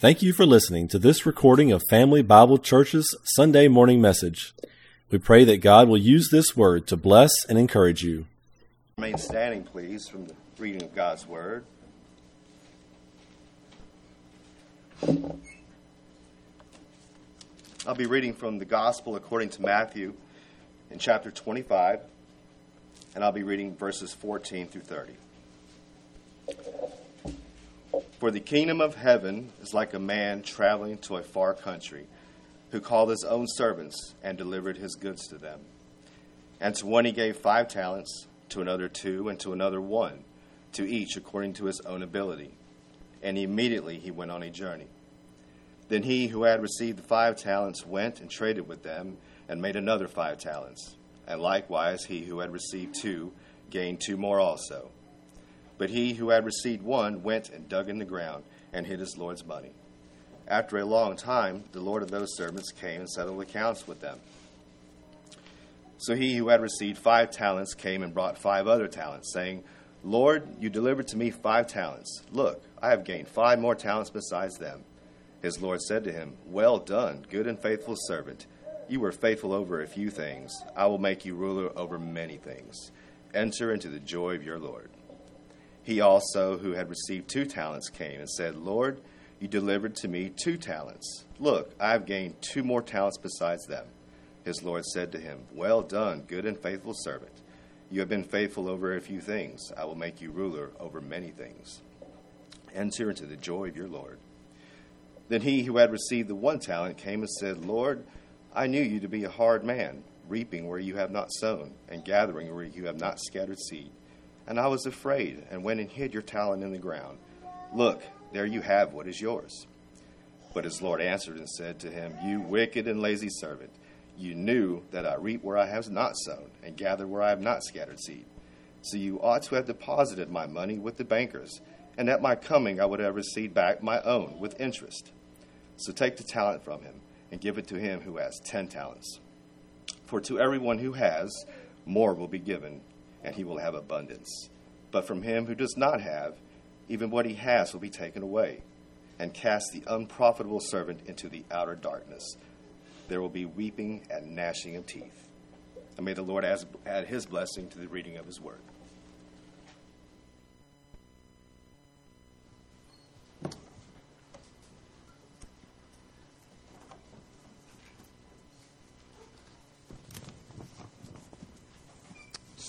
Thank you for listening to this recording of Family Bible Church's Sunday morning message. We pray that God will use this word to bless and encourage you. Remain standing, please, from the reading of God's word. I'll be reading from the Gospel according to Matthew in chapter 25, and I'll be reading verses 14 through 30. For the kingdom of heaven is like a man traveling to a far country, who called his own servants and delivered his goods to them. And to one he gave five talents, to another two, and to another one, to each according to his own ability. And immediately he went on a journey. Then he who had received the five talents went and traded with them, and made another five talents. And likewise he who had received two gained two more also. But he who had received one went and dug in the ground and hid his Lord's money. After a long time, the Lord of those servants came and settled accounts with them. So he who had received five talents came and brought five other talents, saying, Lord, you delivered to me five talents. Look, I have gained five more talents besides them. His Lord said to him, Well done, good and faithful servant. You were faithful over a few things. I will make you ruler over many things. Enter into the joy of your Lord. He also, who had received two talents, came and said, Lord, you delivered to me two talents. Look, I have gained two more talents besides them. His Lord said to him, Well done, good and faithful servant. You have been faithful over a few things. I will make you ruler over many things. Enter into the joy of your Lord. Then he who had received the one talent came and said, Lord, I knew you to be a hard man, reaping where you have not sown, and gathering where you have not scattered seed. And I was afraid, and went and hid your talent in the ground. Look, there you have what is yours. But his Lord answered and said to him, You wicked and lazy servant, you knew that I reap where I have not sown, and gather where I have not scattered seed. So you ought to have deposited my money with the bankers, and at my coming I would have received back my own with interest. So take the talent from him, and give it to him who has ten talents. For to everyone who has, more will be given, and he will have abundance. But from him who does not have, even what he has will be taken away. And cast the unprofitable servant into the outer darkness. There will be weeping and gnashing of teeth. And may the Lord add his blessing to the reading of his word.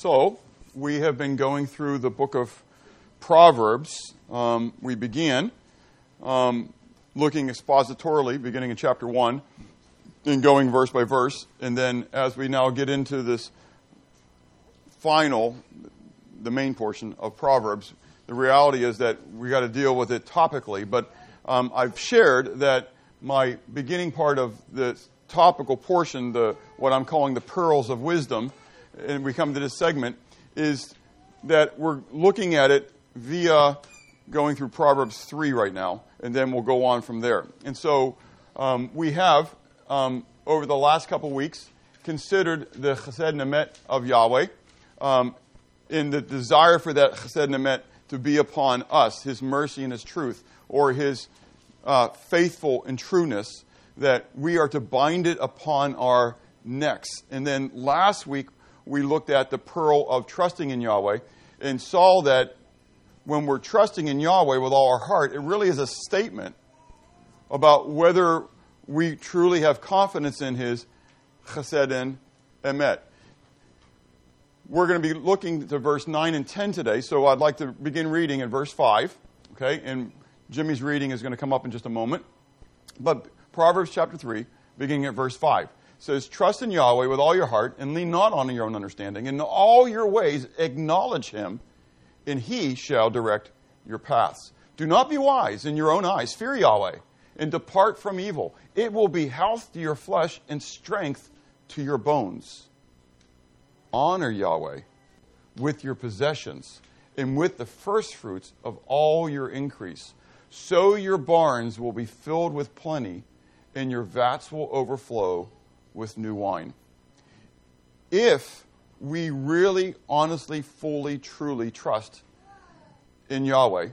So, we have been going through the book of Proverbs. Um, we began um, looking expositorily, beginning in chapter 1, and going verse by verse. And then, as we now get into this final, the main portion of Proverbs, the reality is that we got to deal with it topically. But um, I've shared that my beginning part of the topical portion, the what I'm calling the pearls of wisdom, and we come to this segment, is that we're looking at it via going through Proverbs 3 right now, and then we'll go on from there. And so um, we have, um, over the last couple weeks, considered the chesed nemet of Yahweh um, in the desire for that chesed nemet to be upon us, his mercy and his truth, or his uh, faithful and trueness, that we are to bind it upon our necks. And then last week, we looked at the pearl of trusting in Yahweh and saw that when we're trusting in Yahweh with all our heart, it really is a statement about whether we truly have confidence in His chesed and emet. We're going to be looking to verse 9 and 10 today, so I'd like to begin reading at verse 5. Okay, and Jimmy's reading is going to come up in just a moment. But Proverbs chapter 3, beginning at verse 5 says, Trust in Yahweh with all your heart and lean not on your own understanding. In all your ways acknowledge him, and he shall direct your paths. Do not be wise in your own eyes. Fear Yahweh and depart from evil. It will be health to your flesh and strength to your bones. Honor Yahweh with your possessions and with the firstfruits of all your increase. So your barns will be filled with plenty, and your vats will overflow with new wine. If we really, honestly, fully, truly trust in Yahweh,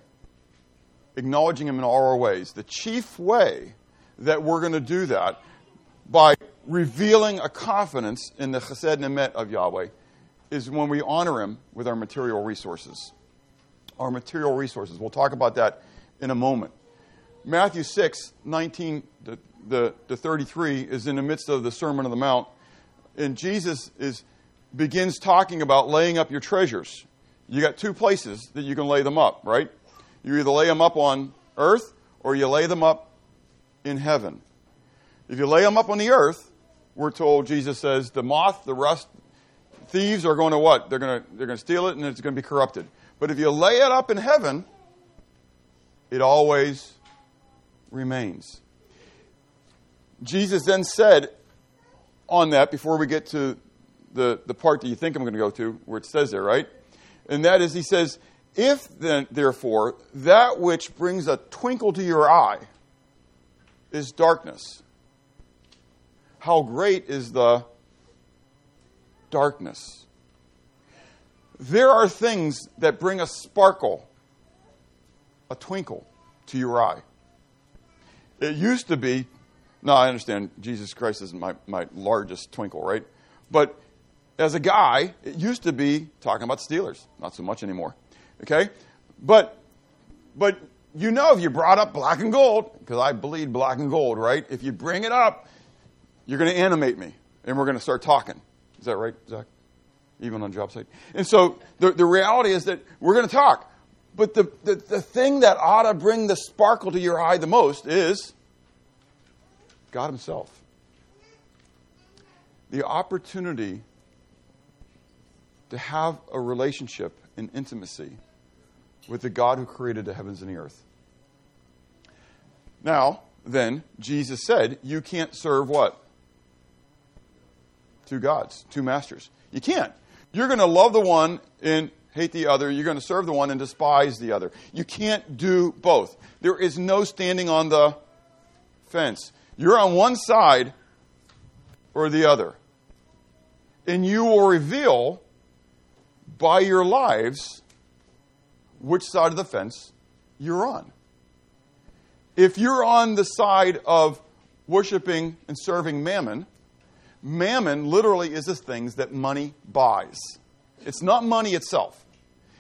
acknowledging Him in all our ways. The chief way that we're going to do that by revealing a confidence in the chesed nemet of Yahweh is when we honor Him with our material resources. Our material resources. We'll talk about that in a moment. Matthew 6, 19 to, the, to 33 is in the midst of the Sermon on the Mount, and Jesus is, begins talking about laying up your treasures. You got two places that you can lay them up, right? You either lay them up on earth or you lay them up in heaven. If you lay them up on the earth, we're told, Jesus says, the moth, the rust, thieves are going to what? They're going to, they're going to steal it and it's going to be corrupted. But if you lay it up in heaven, it always remains. Jesus then said on that, before we get to the, the part that you think I'm going to go to, where it says there, right? And that is, he says, if then, therefore, that which brings a twinkle to your eye is darkness, how great is the darkness? There are things that bring a sparkle, a twinkle to your eye. It used to be, no, I understand Jesus Christ isn't my, my largest twinkle, right? But as a guy, it used to be talking about Steelers. Not so much anymore. Okay? But, but you know, if you brought up black and gold, because I bleed black and gold, right? If you bring it up, you're going to animate me, and we're going to start talking. Is that right, Zach? Even on job site. And so the, the reality is that we're going to talk. But the, the, the thing that ought to bring the sparkle to your eye the most is God Himself. The opportunity to have a relationship in intimacy with the God who created the heavens and the earth. Now, then, Jesus said, You can't serve what? Two gods, two masters. You can't. You're going to love the one and hate the other. You're going to serve the one and despise the other. You can't do both. There is no standing on the fence. You're on one side or the other. And you will reveal by your lives which side of the fence you're on. If you're on the side of worshiping and serving mammon, mammon literally is the things that money buys. It's not money itself,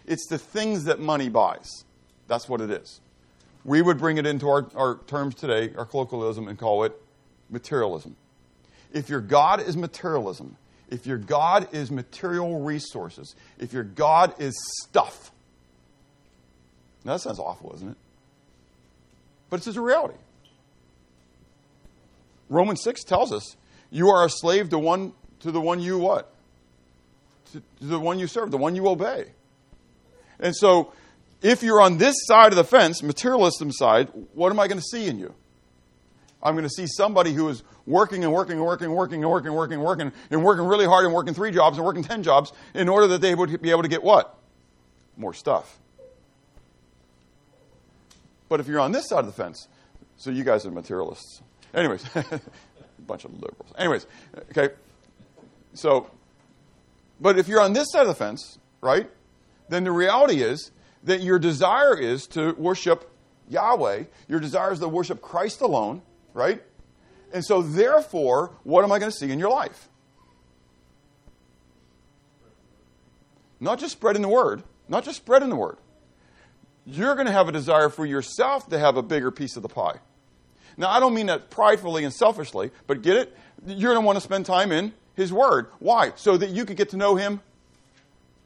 it's the things that money buys. That's what it is. We would bring it into our, our terms today, our colloquialism, and call it materialism. If your God is materialism, if your God is material resources, if your God is stuff, now that sounds awful, isn't it? But it's just a reality. Romans 6 tells us you are a slave to one to the one you what? To, the one you serve, the one you obey. And so if you're on this side of the fence, materialism side, what am I going to see in you? I'm going to see somebody who is working and working and working and working and working and working and working and working really hard and working three jobs and working ten jobs in order that they would be able to get what? More stuff. But if you're on this side of the fence, so you guys are materialists. Anyways, a bunch of liberals. Anyways, okay. So, but if you're on this side of the fence, right, then the reality is that your desire is to worship Yahweh. Your desire is to worship Christ alone right? And so, therefore, what am I going to see in your life? Not just spreading the word, not just spreading the word. You're going to have a desire for yourself to have a bigger piece of the pie. Now, I don't mean that pridefully and selfishly, but get it? You're going to want to spend time in His Word. Why? So that you could get to know Him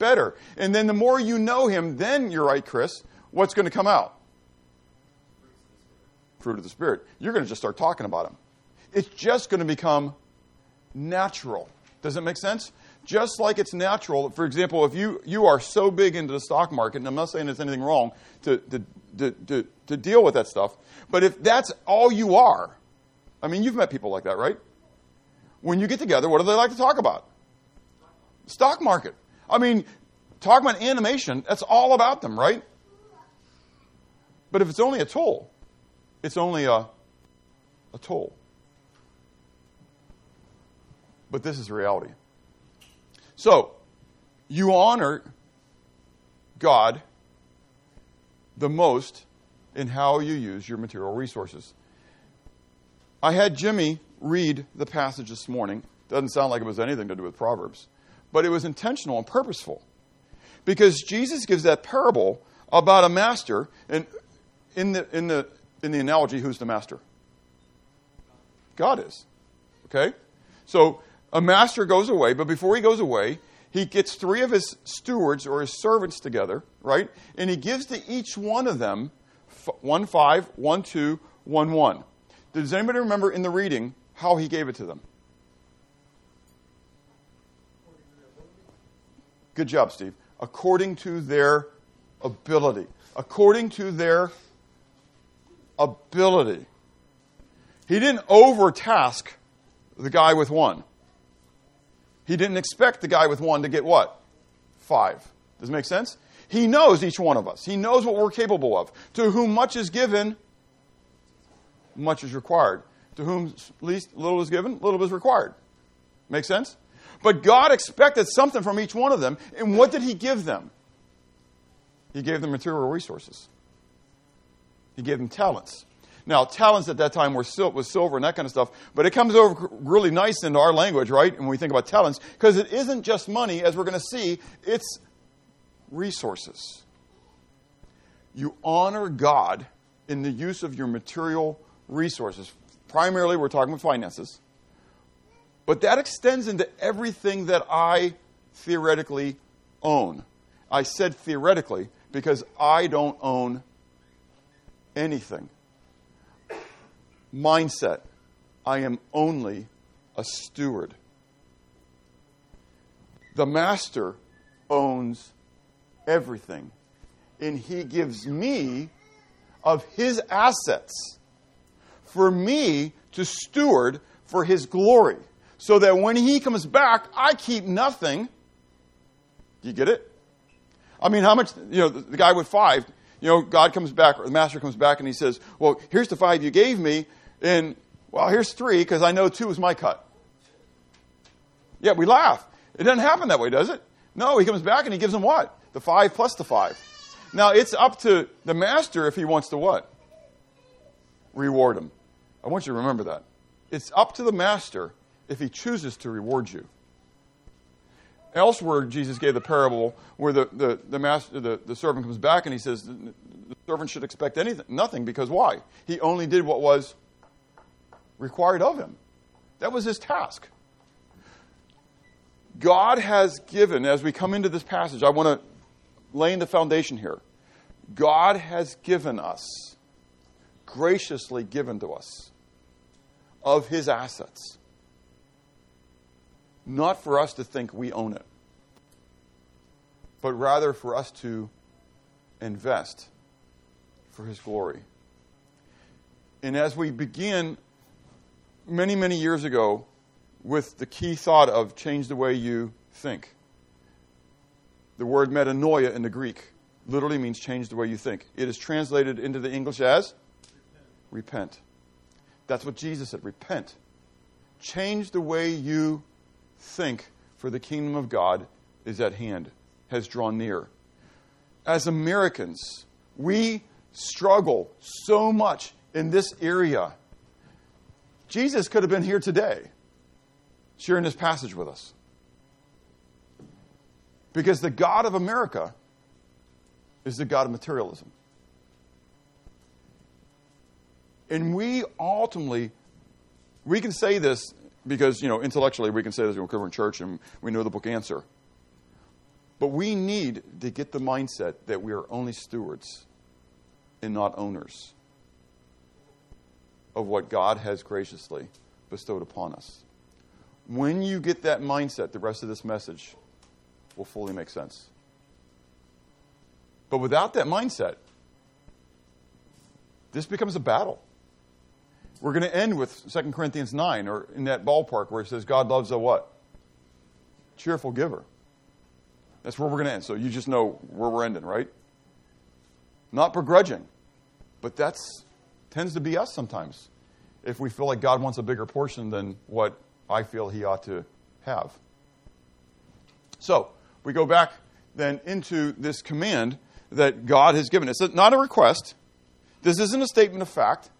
better. And then the more you know Him, then you're right, Chris, what's going to come out? fruit of the Spirit, you're going to just start talking about Him. It's just going to become natural. Does it make sense? Just like it's natural, for example, if you, you are so big into the stock market, and I'm not saying there's anything wrong to, to, to, to, to deal with that stuff, but if that's all you are, I mean, you've met people like that, right? When you get together, what do they like to talk about? Stock market. I mean, talk about animation, that's all about them, right? But if it's only a toll, it's only a, a toll. But this is reality. So, you honor God the most in how you use your material resources. I had Jimmy read the passage this morning. Doesn't sound like it was anything to do with Proverbs, but it was intentional and purposeful. Because Jesus gives that parable about a master, and in the, in the, in the analogy, who's the master? God is. Okay? So a master goes away, but before he goes away, he gets three of his stewards or his servants together, right? And he gives to each one of them one five, one two, one one. Does anybody remember in the reading how he gave it to them? Good job, Steve. According to their ability. According to their ability. He didn't overtask the guy with one. He didn't expect the guy with one to get what? Five. Does it make sense? He knows each one of us. He knows what we're capable of. To whom much is given, much is required. To whom least little is given, little is required. Make sense? But God expected something from each one of them, and what did He give them? He gave them material resources. He gave them talents. Now, talents at that time were sil- was silver and that kind of stuff, but it comes over really nice into our language, right? When we think about talents, because it isn't just money, as we're going to see, it's resources. You honor God in the use of your material resources. Primarily, we're talking about finances, but that extends into everything that I theoretically own. I said theoretically because I don't own anything mindset I am only a steward. The master owns everything, and he gives me of his assets for me to steward for his glory. So that when he comes back, I keep nothing. Do you get it? I mean, how much, you know, the, guy with five, you know, God comes back, or the master comes back and he says, Well, here's the five you gave me. And, well, here's three because I know two is my cut. Yeah, we laugh. It doesn't happen that way, does it? No, he comes back and he gives them what? The five plus the five. Now, it's up to the master if he wants to what? Reward him. I want you to remember that. It's up to the master if he chooses to reward you. Elsewhere, Jesus gave the parable where the, the, the, master, the, the servant comes back and he says the servant should expect anything, nothing because why? He only did what was required of him. That was his task. God has given, as we come into this passage, I want to lay in the foundation here. God has given us, graciously given to us, of his assets. Not for us to think we own it, but rather for us to invest for his glory. And as we begin many, many years ago with the key thought of change the way you think. The word metanoia in the Greek literally means change the way you think. It is translated into the English as repent. repent. That's what Jesus said repent. Change the way you think, for the kingdom of God is at hand, has drawn near. As Americans, we struggle so much in this area Jesus could have been here today sharing this passage with us. Because the God of America is the God of materialism. And we ultimately, we can say this because, you know, intellectually we can say this, we're covering church and we know the book answer. But we need to get the mindset that we are only stewards and not owners of what God has graciously bestowed upon us. When you get that mindset, the rest of this message will fully make sense. But without that mindset, this becomes a battle. We're going to end with 2 Corinthians 9, or in that ballpark where it says God loves a what? Cheerful giver. That's where we're going to end. So you just know where we're ending, right? Not begrudging, but that's tends to be us sometimes if we feel like God wants a bigger portion than what I feel he ought to have. So, we go back then into this command that God has given. It's not a request. This isn't a statement of fact.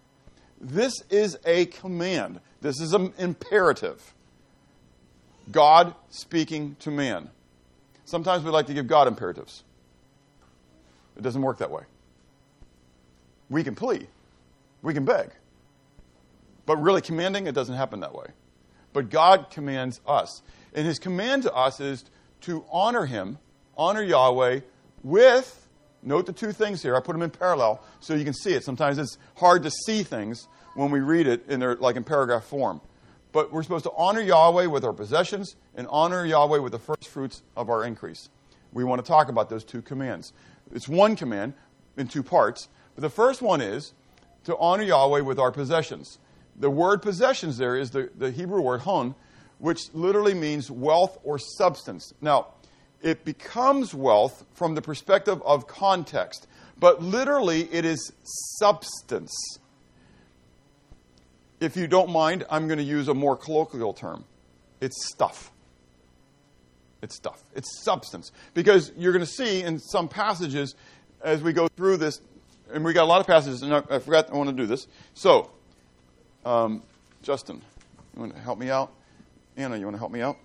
This is a command. This is an imperative. God speaking to man. Sometimes we like to give God imperatives. It doesn't work that way. We can plead, we can beg. But really, commanding, it doesn't happen that way. But God commands us. And his command to us is to honor him, honor Yahweh with, note the two things here. I put them in parallel so you can see it. Sometimes it's hard to see things when we read it in their, like in paragraph form. But we're supposed to honor Yahweh with our possessions and honor Yahweh with the first fruits of our increase. We want to talk about those two commands. It's one command in two parts. But the first one is to honor Yahweh with our possessions. The word possessions there is the, the Hebrew word hon, which literally means wealth or substance. Now, it becomes wealth from the perspective of context, but literally it is substance. If you don't mind, I'm going to use a more colloquial term. It's stuff. It's stuff. It's substance. Because you're going to see in some passages as we go through this, and we got a lot of passages, and I, I forgot I want to do this. So, um, Justin, you want to help me out? Anna, you want to help me out?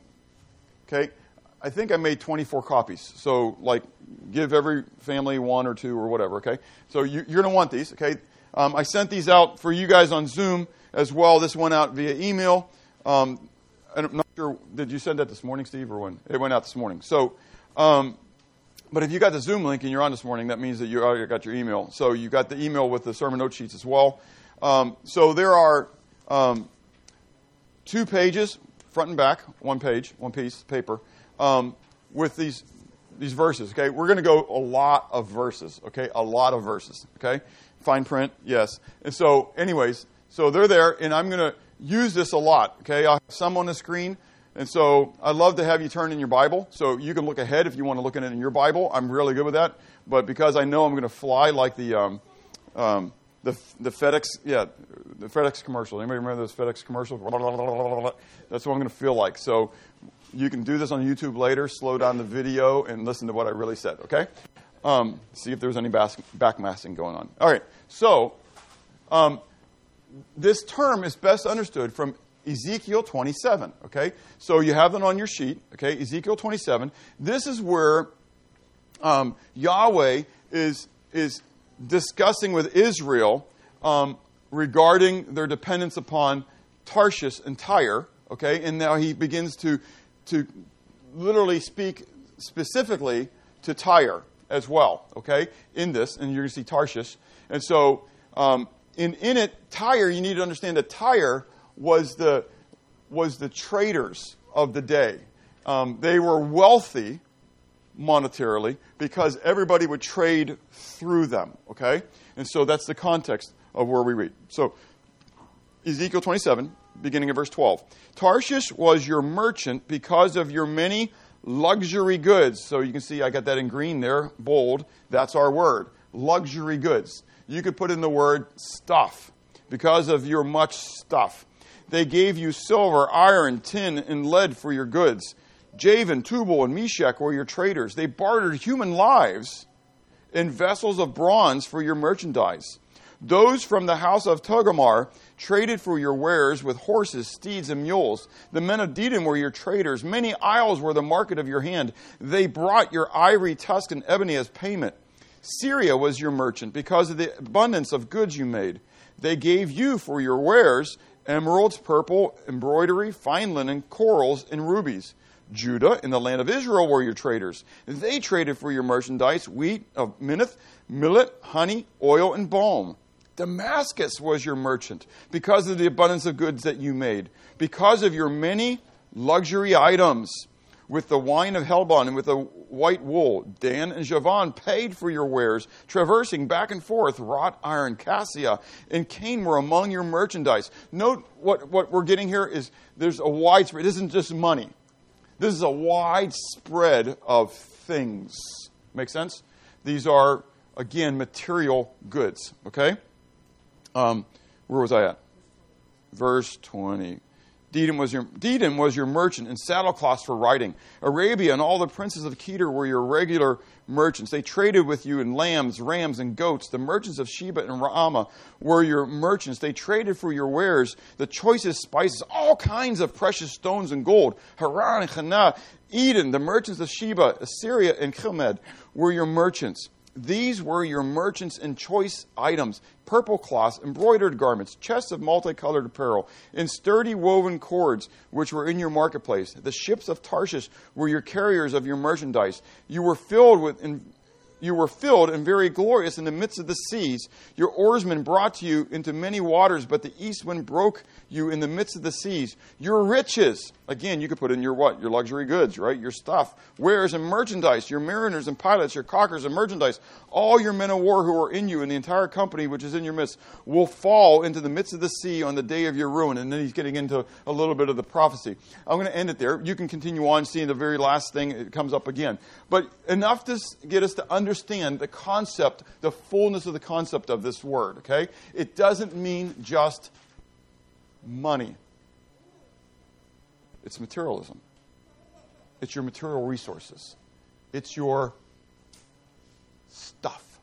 Okay. I think I made 24 copies. So, like, give every family one or two or whatever, okay? So, you, are going to want these, okay? Um, I sent these out for you guys on Zoom as well. This went out via email. Um, I'm not sure, did you send that this morning, Steve, or when? It went out this morning. So, um, but if you got the Zoom link and you're on this morning, that means that you already got your email. So, you got the email with the sermon note sheets as well. Um, so, there are um, two pages, front and back, one page, one piece of paper, um, with these these verses. Okay, we're going to go a lot of verses. Okay, a lot of verses. Okay, fine print, yes. And so, anyways, so they're there, and I'm going to use this a lot. Okay, I have some on the screen. And so I'd love to have you turn in your Bible. So you can look ahead if you want to look at it in your Bible. I'm really good with that. But because I know I'm going to fly like the um, um, the the FedEx, yeah, the FedEx commercial. Anybody remember those FedEx commercials? That's what I'm going to feel like. So you can do this on YouTube later. Slow down the video and listen to what I really said. Okay. Um, see if there's any backmasking going on. All right. So um, this term is best understood from Ezekiel 27. Okay. So you have it on your sheet. Okay. Ezekiel 27. This is where um, Yahweh is is discussing with Israel um, regarding their dependence upon Tarshish and Tyre, okay? And now he begins to, to literally speak specifically to Tyre as well, okay, in this, and you're going to see Tarshish. And so, um, in, in it, Tyre, you need to understand that Tyre was the, was the traders of the day. Um, they were wealthy monetarily because everybody would trade through them, okay? And so that's the context of where we read. So, Ezekiel 27, beginning of verse 12. Tarshish was your merchant because of your many luxury goods. So you can see I got that in green there, bold. That's our word. Luxury goods. You could put in the word stuff because of your much stuff. They gave you silver, iron, tin, and lead for your goods. Javan, Tubal, and Meshech were your traders. They bartered human lives in vessels of bronze for your merchandise. Those from the house of Togarmah traded for your wares with horses, steeds, and mules. The men of Dedan were your traders. Many isles were the market of your hand. They brought your ivory, tusk, and ebony as payment. Syria was your merchant because of the abundance of goods you made. They gave you for your wares emeralds, purple, embroidery, fine linen, corals, and rubies. Judah and the land of Israel were your traders. They traded for your merchandise wheat of minnith, millet, honey, oil, and balm. Damascus was your merchant because of the abundance of goods that you made, because of your many luxury items. With the wine of Helbon and with the white wool, Dan and Javan paid for your wares, traversing back and forth. Wrought iron, cassia, and cane were among your merchandise. Note what, what we're getting here is there's a widespread, it isn't just money. This is a widespread of things. Make sense? These are, again, material goods. Okay? Um, where was I at? Verse 20. Dedan was your Dedan was your merchant and saddlecloths for riding. Arabia and all the princes of Kedar were your regular merchants. They traded with you in lambs, rams, and goats. The merchants of Sheba and Raamah were your merchants. They traded for your wares, the choicest spices, all kinds of precious stones and gold. Haran and Canneh, Eden, the merchants of Sheba, Assyria, and Chilmad were your merchants. These were your merchants in choice items purple cloths, embroidered garments, chests of multicolored apparel, and sturdy woven cords which were in your marketplace. The ships of Tarshish were your carriers of your merchandise. You were filled with. You were filled and very glorious in the midst of the seas. Your oarsmen brought you into many waters, but the east wind broke you in the midst of the seas. Your riches, again, you could put in your what? Your luxury goods, right? Your stuff, wares and merchandise, your mariners and pilots, your caulkers and merchandise, all your men of war who are in you, and the entire company which is in your midst, will fall into the midst of the sea on the day of your ruin. And then he's getting into a little bit of the prophecy. I'm going to end it there. You can continue on seeing the very last thing. It comes up again. But enough to get us to understand the concept, the fullness of the concept of this word, okay? It doesn't mean just money. It's materialism. It's your material resources. It's your stuff.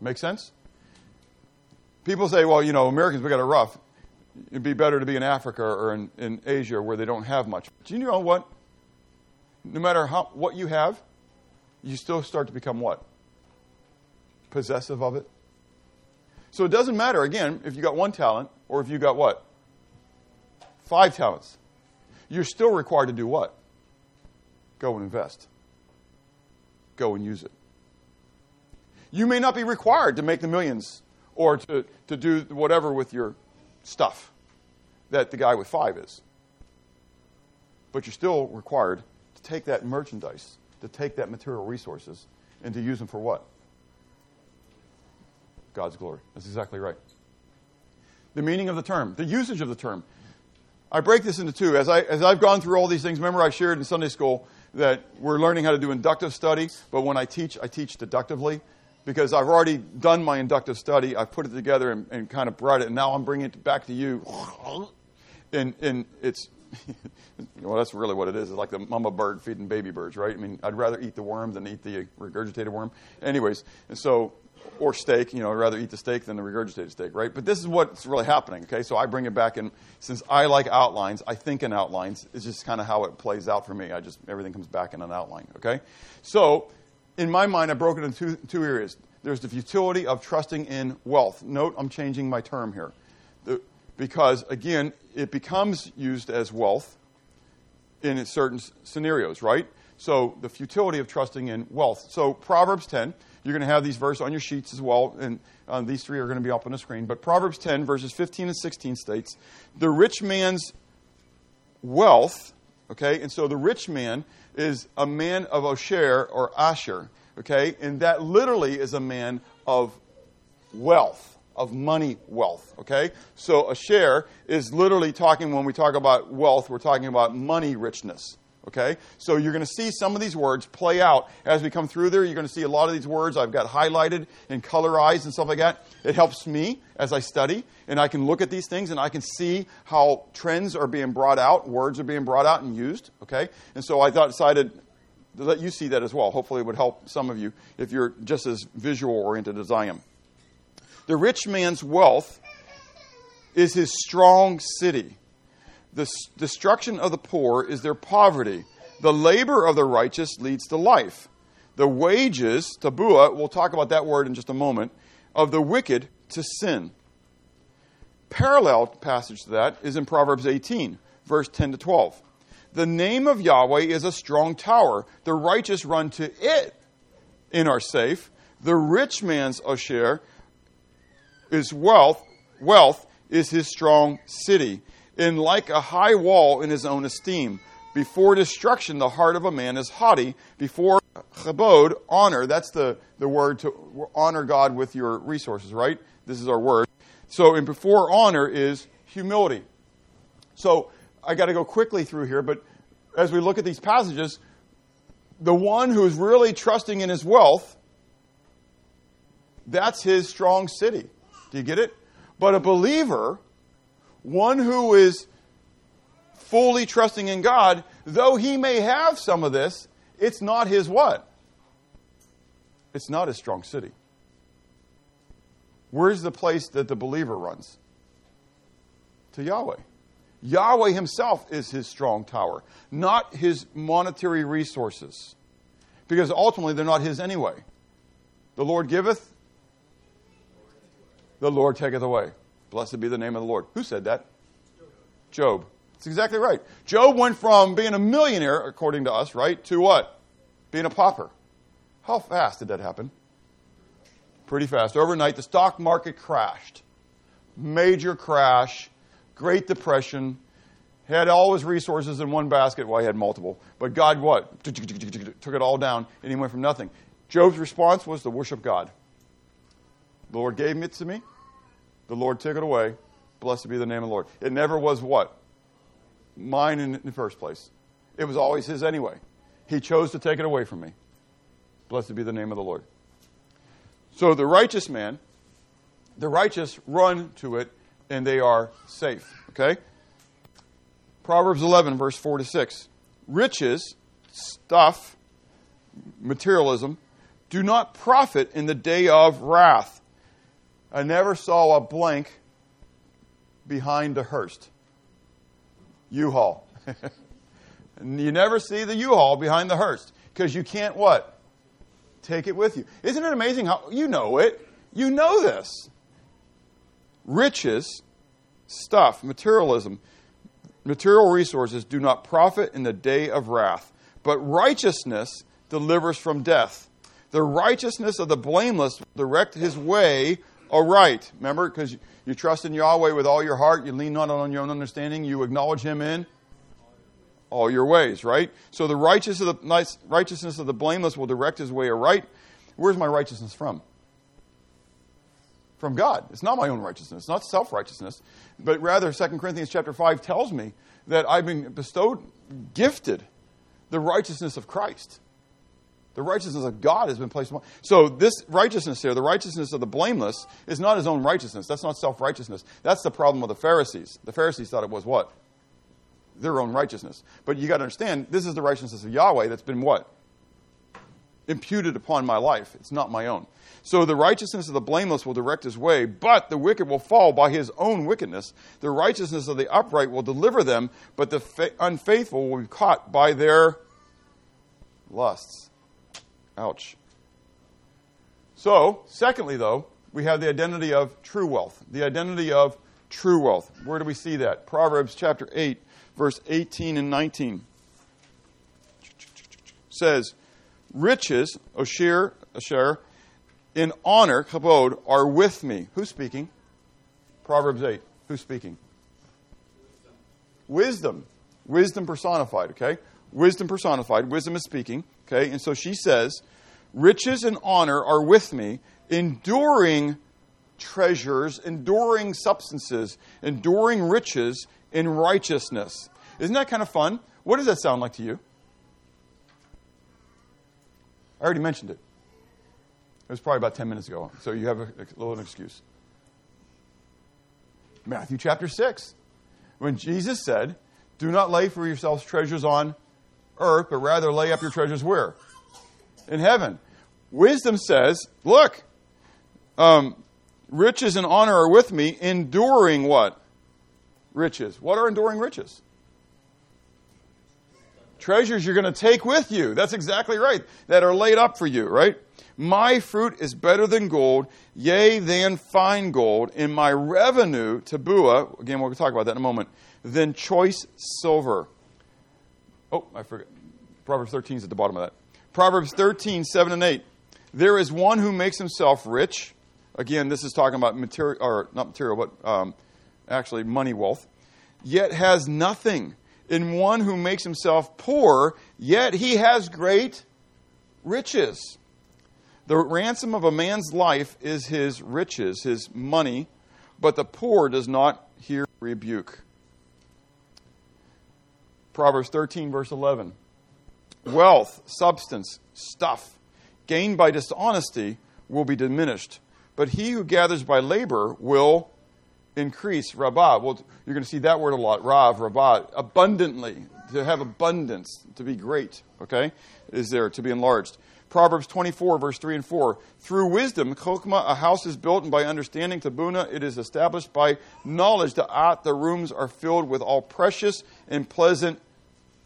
Make sense? People say, well, you know, Americans, we got it rough. It'd be better to be in Africa or in, in Asia where they don't have much. Do you know what? No matter how, what you have, you still start to become what? Possessive of it. So it doesn't matter, again, if you got one talent or if you got what? Five talents. You're still required to do what? Go and invest. Go and use it. You may not be required to make the millions or to, to do whatever with your stuff that the guy with five is. But you're still required to take that merchandise, to take that material resources, and to use them for what? God's glory. That's exactly right. The meaning of the term, the usage of the term. I break this into two. As, I, as I've gone through all these things, remember I shared in Sunday school that we're learning how to do inductive study, but when I teach, I teach deductively because I've already done my inductive study. I've put it together and, and kind of brought it, and now I'm bringing it back to you. And, and it's, well, that's really what it is. It's like the mama bird feeding baby birds, right? I mean, I'd rather eat the worm than eat the regurgitated worm. Anyways, and so, or steak, you know, I'd rather eat the steak than the regurgitated steak, right? But this is what's really happening, okay? So I bring it back, and since I like outlines, I think in outlines. It's just kind of how it plays out for me. I just, everything comes back in an outline, okay? So, in my mind, I broke it into two, two areas. There's the futility of trusting in wealth. Note, I'm changing my term here. The, because, again, it becomes used as wealth in certain scenarios, right? So, the futility of trusting in wealth. So, Proverbs 10, you're going to have these verses on your sheets as well, and uh, these three are going to be up on the screen. But Proverbs 10, verses 15 and 16 states, The rich man's wealth, okay, and so the rich man is a man of Osher or Asher, okay? And that literally is a man of wealth, of money wealth, okay? So a share is literally talking, when we talk about wealth, we're talking about money richness, okay? So you're going to see some of these words play out as we come through there. You're going to see a lot of these words I've got highlighted and colorized and stuff like that. It helps me as I study, and I can look at these things and I can see how trends are being brought out, words are being brought out and used, okay? And so I thought, decided to let you see that as well. Hopefully, it would help some of you if you're just as visual oriented as I am. The rich man's wealth is his strong city. The destruction of the poor is their poverty. The labor of the righteous leads to life. The wages, tabua, we'll talk about that word in just a moment, of the wicked to sin. Parallel passage to that is in Proverbs 18, verse 10 to 12. The name of Yahweh is a strong tower. The righteous run to it and are safe. The rich man's Osher is wealth, wealth is his strong city. And like a high wall in his own esteem. Before destruction, the heart of a man is haughty. Before chabod, honor, that's the, the word to honor God with your resources, right? This is our word. So, and before honor is humility. So, I got to go quickly through here, but as we look at these passages, the one who's really trusting in his wealth, that's his strong city. Do you get it? But a believer, one who is fully trusting in God, though he may have some of this, it's not his what? It's not his strong city. Where's the place that the believer runs? To Yahweh. Yahweh himself is his strong tower, not his monetary resources. Because ultimately they're not his anyway. The Lord giveth, the Lord taketh away. Blessed be the name of the Lord. Who said that? Job. That's exactly right. Job went from being a millionaire, according to us, right, to what? Being a pauper. How fast did that happen? Pretty fast. Overnight, the stock market crashed. Major crash, Great Depression. Had all his resources in one basket. Well, he had multiple. But God, what? Took it all down, and he went from nothing. Job's response was to worship God. The Lord gave it to me. The Lord took it away. Blessed be the name of the Lord. It never was what? Mine in the first place. It was always His anyway. He chose to take it away from me. Blessed be the name of the Lord. So the righteous man, the righteous run to it and they are safe. Okay? Proverbs 11, verse 4 to 6. Riches, stuff, materialism, do not profit in the day of wrath. I never saw a blank behind a hearse U-Haul. you never see the U-Haul behind the hearse because you can't what? Take it with you. Isn't it amazing how you know it? You know this. Riches, stuff, materialism, material resources do not profit in the day of wrath, but righteousness delivers from death. The righteousness of the blameless direct his way all right. Remember, because you trust in Yahweh with all your heart, you lean not on your own understanding, you acknowledge Him in all your ways, right? So the righteousness of the, righteousness of the blameless will direct his way aright. Where's my righteousness from? From God. It's not my own righteousness, not self righteousness, but rather 2 Corinthians chapter 5 tells me that I've been bestowed, gifted the righteousness of Christ. The righteousness of God has been placed upon. So this righteousness here, the righteousness of the blameless, is not his own righteousness. That's not self righteousness. That's the problem with the Pharisees. The Pharisees thought it was what? Their own righteousness. But you got to understand, this is the righteousness of Yahweh that's been what? Imputed upon my life. It's not my own. So the righteousness of the blameless will direct his way, but the wicked will fall by his own wickedness. The righteousness of the upright will deliver them, but the fa- unfaithful will be caught by their lusts. Ouch. So, secondly, though, we have the identity of true wealth. The identity of true wealth. Where do we see that? Proverbs chapter 8, verse 18 and 19 says, Riches, Oshir, Asher, in honor, kabod, are with me. Who's speaking? Proverbs 8. Who's speaking? Wisdom. Wisdom personified, okay? Wisdom personified. Wisdom is speaking, okay? And so she says, Riches and honor are with me, enduring treasures, enduring substances, enduring riches in righteousness. Isn't that kind of fun? What does that sound like to you? I already mentioned it. It was probably about 10 minutes ago, so you have a, a little excuse. Matthew chapter 6, when Jesus said, Do not lay for yourselves treasures on earth, but rather lay up your treasures where? in heaven. Wisdom says, look, um, riches and honor are with me, enduring what? Riches. What are enduring riches? Treasures you're going to take with you. That's exactly right. That are laid up for you, right? My fruit is better than gold, yea, than fine gold, In my revenue, tabua, again, we'll talk about that in a moment, than choice silver. Oh, I forgot. Proverbs 13 is at the bottom of that. Proverbs 13, 7 and 8. There is one who makes himself rich. Again, this is talking about material, or not material, but um, actually money wealth. Yet has nothing. In one who makes himself poor, yet he has great riches. The ransom of a man's life is his riches, his money, but the poor does not hear rebuke. Proverbs 13, verse 11 wealth, substance, stuff gained by dishonesty will be diminished, but he who gathers by labor will increase, rabah. Well, you're going to see that word a lot, rav, rabah, abundantly, to have abundance, to be great, okay, is there, to be enlarged. Proverbs 24, verse 3 and 4. Through wisdom, chokmah, a house is built, and by understanding, tabuna, it is established by knowledge. Da'at, the rooms are filled with all precious and pleasant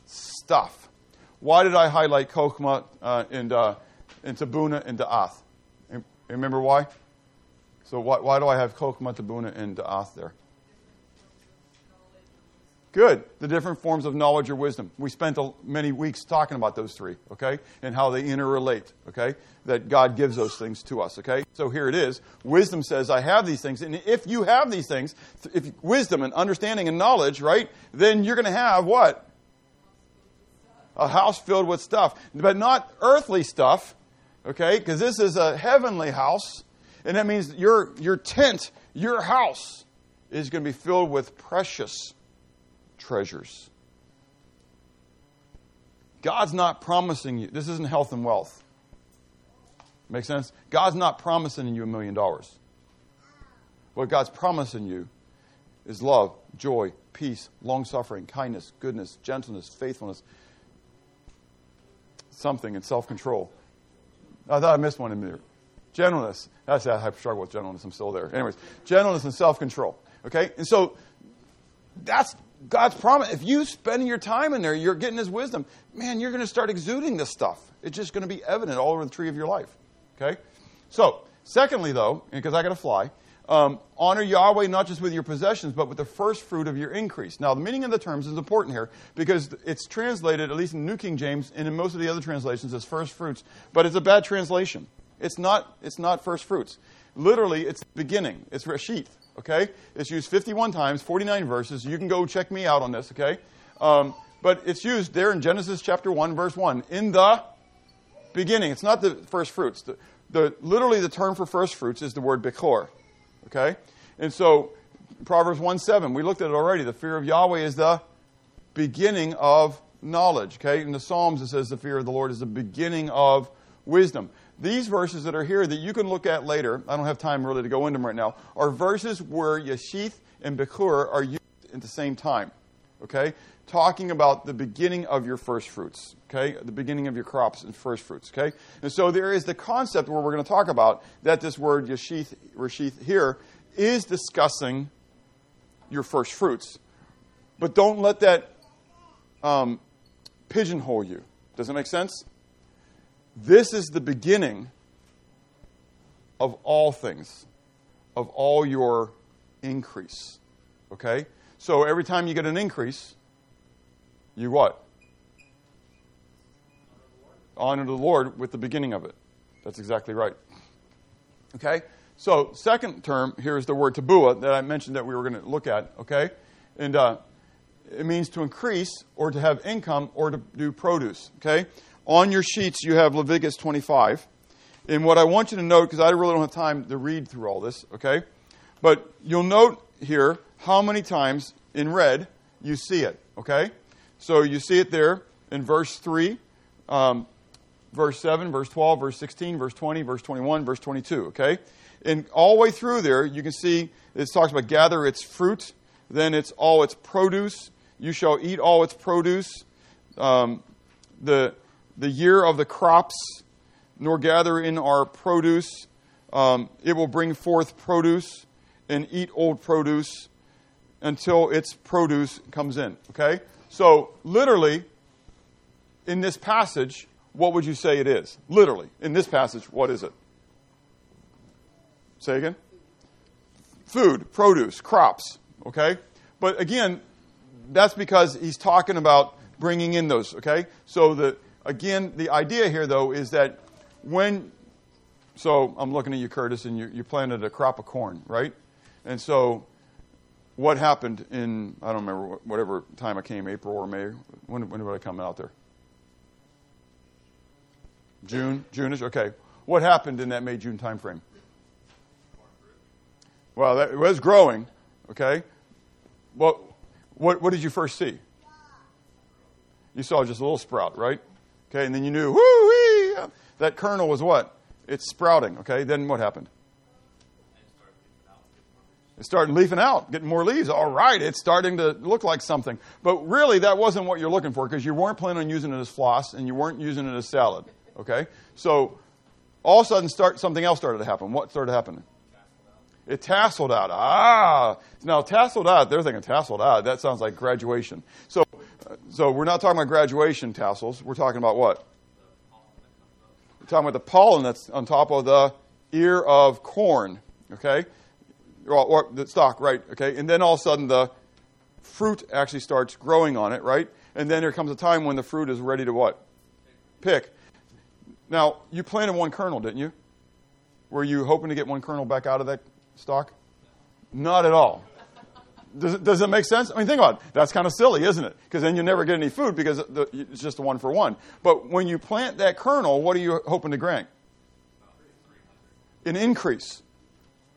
stuff. Why did I highlight chokmah uh, and, uh, and tabuna and da'ath? Remember why? So why, why do I have chokmah, tabuna, and da'ath there? Good. The different forms of knowledge or wisdom. We spent many weeks talking about those three, okay? And how they interrelate, okay? That God gives those things to us, okay? So here it is. Wisdom says, I have these things. And if you have these things, if wisdom and understanding and knowledge, right? Then you're going to have what? A house filled with stuff. But not earthly stuff, okay? Because this is a heavenly house. And that means your, your tent, your house, is going to be filled with precious treasures. God's not promising you, this isn't health and wealth. Make sense? God's not promising you a million dollars. What God's promising you is love, joy, peace, long suffering, kindness, goodness, gentleness, faithfulness, something, and self control. I thought I missed one in there. Gentleness. That's I struggle with gentleness. I'm still there. Anyways, gentleness and self control. Okay? And so that's God's promise. If you spend your time in there, you're getting His wisdom. Man, you're going to start exuding this stuff. It's just going to be evident all over the tree of your life. Okay? So, secondly, though, because I got to fly, um, honor Yahweh not just with your possessions, but with the first fruit of your increase. Now, the meaning of the terms is important here because it's translated, at least in New King James and in most of the other translations, as first fruits, but it's a bad translation. It's not, it's not first fruits. Literally, it's beginning. It's reshith. Okay? It's used 51 times, 49 verses. You can go check me out on this, okay? Um, but it's used there in Genesis chapter 1, verse 1. In the beginning. It's not the first fruits. The, the, literally, the term for first fruits is the word bechor. Okay? And so, Proverbs 1 7, we looked at it already. The fear of Yahweh is the beginning of knowledge. Okay? In the Psalms, it says the fear of the Lord is the beginning of wisdom. These verses that are here that you can look at later, I don't have time really to go into them right now, are verses where reshith and Bechor are used at the same time. Okay? Talking about the beginning of your first fruits. Okay? The beginning of your crops and first fruits. Okay? And so there is the concept where we're going to talk about that this word Reshith, Rashith here is discussing your first fruits. But don't let that um, pigeonhole you. Does it make sense? This is the beginning of all things, of all your increase. Okay? So every time you get an increase, you what? Honor the Lord with the beginning of it. That's exactly right. Okay? So, second term here is the word tabua that I mentioned that we were going to look at. Okay? And uh, it means to increase or to have income or to do produce. Okay? On your sheets, you have Leviticus 25. And what I want you to note, because I really don't have time to read through all this, okay? But you'll note here how many times in red you see it, okay? So you see it there in verse 3, um, verse 7, verse 12, verse 16, verse 20, verse 21, verse 22, okay? And all the way through there, you can see it talks about gather its fruit, then it's all its produce. You shall eat all its produce. Um, the the year of the crops, nor gather in our produce. Um, it will bring forth produce and eat old produce until its produce comes in. Okay? So, literally, in this passage, what would you say it is? Literally, in this passage, what is it? Say again? Food, produce, crops. Okay? But again, that's because he's talking about bringing in those. Okay? So the again, the idea here, though, is that when, so I'm looking at you, Curtis, and you, you planted a crop of corn, right? And so what happened in, I don't remember, whatever time I came, April or May? When, when did I come out there? June? June-ish? Okay. What happened in that May, June time frame? Well, that, it was growing, okay? Well, what, what did you first see? You saw just a little sprout, right? Okay, and then you knew, whoo that kernel was what? It's sprouting. Okay, then what happened? It's starting leafing out, getting more leaves. All right, it's starting to look like something. But really, that wasn't what you're looking for because you weren't planning on using it as floss and you weren't using it as salad. Okay? So all of a sudden, start, something else started to happen. What started happening? It tasseled out. Ah, now tasseled out. They're thinking tasseled out. That sounds like graduation. So, so we're not talking about graduation tassels. We're talking about what? We're talking about the pollen that's on top of the ear of corn. Okay, or, or the stock, right? Okay, and then all of a sudden the fruit actually starts growing on it, right? And then there comes a time when the fruit is ready to what? Pick. Now you planted one kernel, didn't you? Were you hoping to get one kernel back out of that stock? Not at all. Does it, does it make sense? I mean, think about it. That's kind of silly, isn't it? Because then you never get any food because it's just a one for one. But when you plant that kernel, what are you hoping to grant? An increase.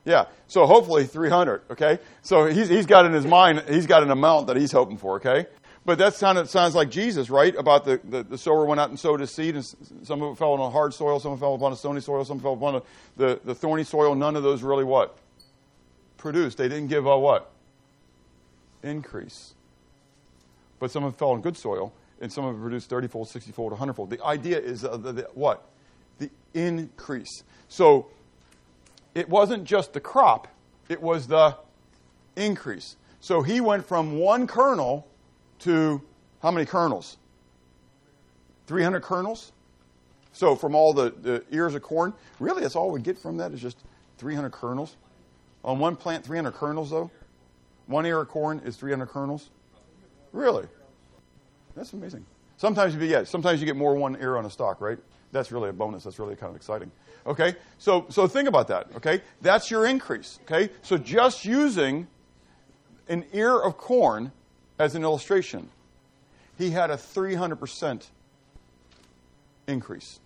Yeah. So hopefully 300. Okay. So he's, he's got in his mind, he's got an amount that he's hoping for. Okay. But that of sounds like Jesus, right? About the, the, the, sower went out and sowed his seed, and some of it fell on a hard soil, some fell upon a stony soil, some fell upon a, the, the thorny soil. None of those really what? Produced. They didn't give a what? Increase. But some of them fell on good soil, and some of it produced 30 fold, 60 fold, 100 fold. The idea is uh, the, the, what? The increase. So it wasn't just the crop, it was the increase. So he went from one kernel to how many kernels? 300 kernels? So from all the, the ears of corn, really that's all we get from that is just 300 kernels. On one plant, 300 kernels though? One ear of corn is 300 kernels? Really? That's amazing. Sometimes you yeah, sometimes you get more one ear on a stalk, right? That's really a bonus. That's really kind of exciting. Okay? So so think about that, okay? That's your increase, okay? So just using an ear of corn as an illustration, he had a 300% increase.